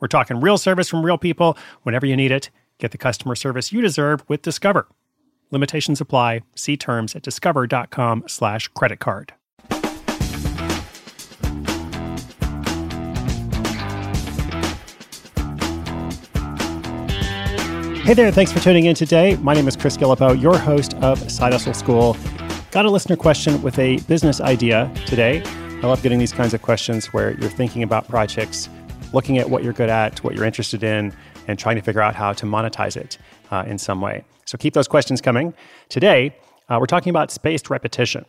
We're talking real service from real people whenever you need it. Get the customer service you deserve with Discover. Limitations apply. See terms at discover.com slash credit card. Hey there, thanks for tuning in today. My name is Chris Guillebeau, your host of Side Hustle School. Got a listener question with a business idea today. I love getting these kinds of questions where you're thinking about projects looking at what you're good at, what you're interested in, and trying to figure out how to monetize it uh, in some way. So keep those questions coming. Today, uh, we're talking about spaced repetition.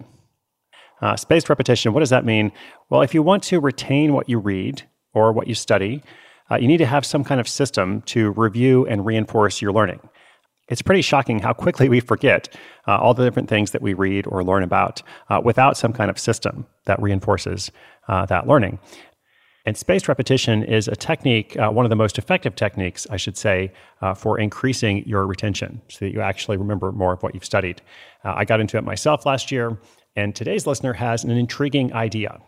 Uh, spaced repetition, what does that mean? Well, if you want to retain what you read or what you study, uh, you need to have some kind of system to review and reinforce your learning. It's pretty shocking how quickly we forget uh, all the different things that we read or learn about uh, without some kind of system that reinforces uh, that learning. And spaced repetition is a technique, uh, one of the most effective techniques, I should say, uh, for increasing your retention so that you actually remember more of what you've studied. Uh, I got into it myself last year, and today's listener has an intriguing idea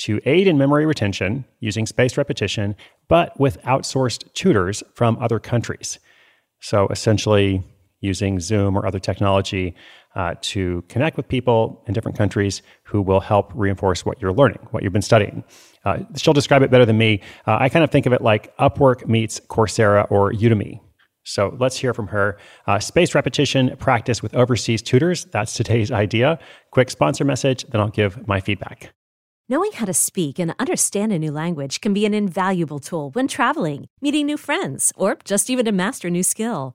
to aid in memory retention using spaced repetition, but with outsourced tutors from other countries. So essentially, using Zoom or other technology uh, to connect with people in different countries who will help reinforce what you're learning, what you've been studying. Uh, she'll describe it better than me. Uh, I kind of think of it like Upwork meets Coursera or Udemy. So let's hear from her. Uh, space repetition practice with overseas tutors. That's today's idea. Quick sponsor message, then I'll give my feedback. Knowing how to speak and understand a new language can be an invaluable tool when traveling, meeting new friends, or just even to master a new skill.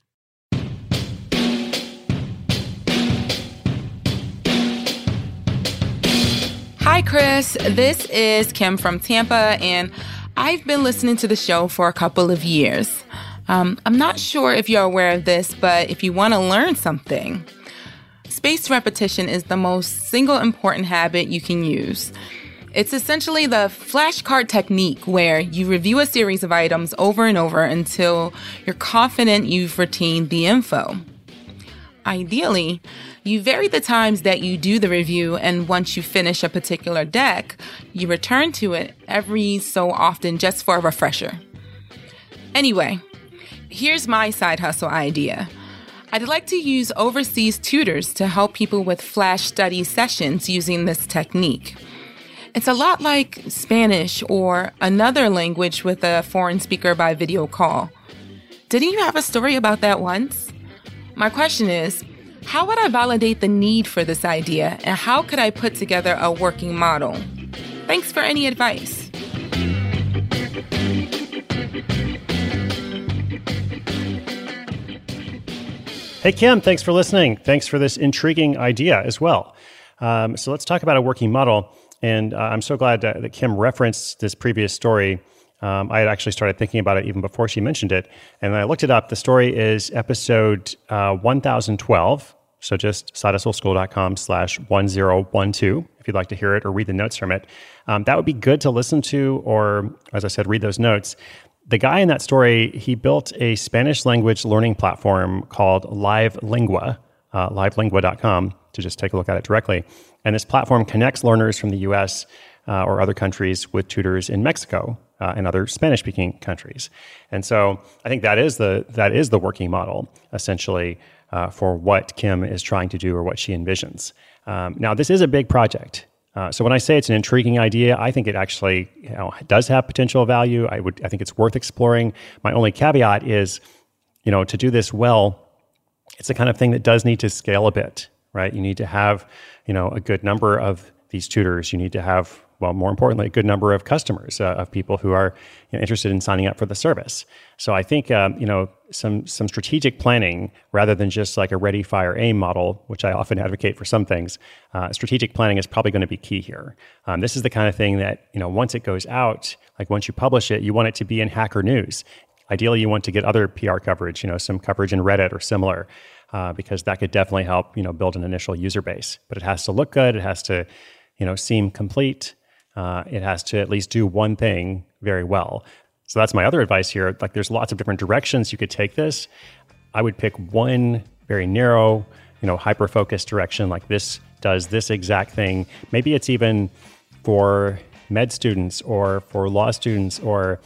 Hi, Chris. This is Kim from Tampa, and I've been listening to the show for a couple of years. Um, I'm not sure if you're aware of this, but if you want to learn something, spaced repetition is the most single important habit you can use. It's essentially the flashcard technique where you review a series of items over and over until you're confident you've retained the info. Ideally, you vary the times that you do the review, and once you finish a particular deck, you return to it every so often just for a refresher. Anyway, here's my side hustle idea. I'd like to use overseas tutors to help people with flash study sessions using this technique. It's a lot like Spanish or another language with a foreign speaker by video call. Didn't you have a story about that once? My question is how would I validate the need for this idea and how could I put together a working model? Thanks for any advice. Hey, Kim, thanks for listening. Thanks for this intriguing idea as well. Um, so let's talk about a working model. And uh, I'm so glad that, that Kim referenced this previous story. Um, I had actually started thinking about it even before she mentioned it. And I looked it up. The story is episode uh, 1012. So just sidehustleschool.com slash 1012 if you'd like to hear it or read the notes from it. Um, that would be good to listen to, or as I said, read those notes. The guy in that story, he built a Spanish language learning platform called Live Lingua, uh, livelingua.com, to just take a look at it directly. And this platform connects learners from the US uh, or other countries with tutors in Mexico uh, and other Spanish speaking countries. And so I think that is the, that is the working model, essentially, uh, for what Kim is trying to do or what she envisions. Um, now, this is a big project. Uh, so when I say it's an intriguing idea, I think it actually you know, does have potential value. I would I think it's worth exploring. My only caveat is, you know, to do this well, it's the kind of thing that does need to scale a bit, right? You need to have, you know, a good number of these tutors. You need to have well, more importantly, a good number of customers, uh, of people who are you know, interested in signing up for the service. So I think um, you know some some strategic planning rather than just like a ready, fire, aim model, which I often advocate for some things. Uh, strategic planning is probably going to be key here. Um, this is the kind of thing that you know once it goes out, like once you publish it, you want it to be in Hacker News. Ideally, you want to get other PR coverage, you know, some coverage in Reddit or similar. Uh, because that could definitely help, you know, build an initial user base. But it has to look good. It has to, you know, seem complete. Uh, it has to at least do one thing very well. So that's my other advice here. Like, there's lots of different directions you could take this. I would pick one very narrow, you know, hyper focused direction. Like this does this exact thing. Maybe it's even for med students or for law students or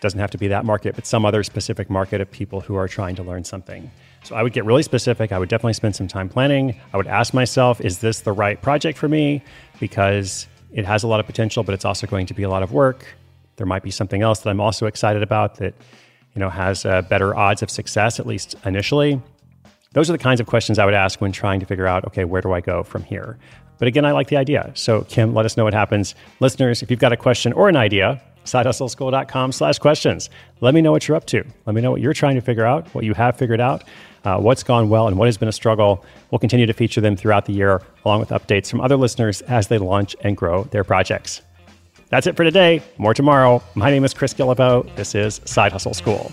doesn't have to be that market, but some other specific market of people who are trying to learn something. So I would get really specific. I would definitely spend some time planning. I would ask myself, is this the right project for me? Because it has a lot of potential, but it's also going to be a lot of work. There might be something else that I'm also excited about that you know has uh, better odds of success at least initially. Those are the kinds of questions I would ask when trying to figure out okay, where do I go from here? But again, I like the idea. So Kim, let us know what happens. Listeners, if you've got a question or an idea, sidehustleschool.com slash questions. Let me know what you're up to. Let me know what you're trying to figure out, what you have figured out uh, what's gone well and what has been a struggle. We'll continue to feature them throughout the year, along with updates from other listeners as they launch and grow their projects. That's it for today. More tomorrow. My name is Chris Guillebeau. This is Side Hustle School.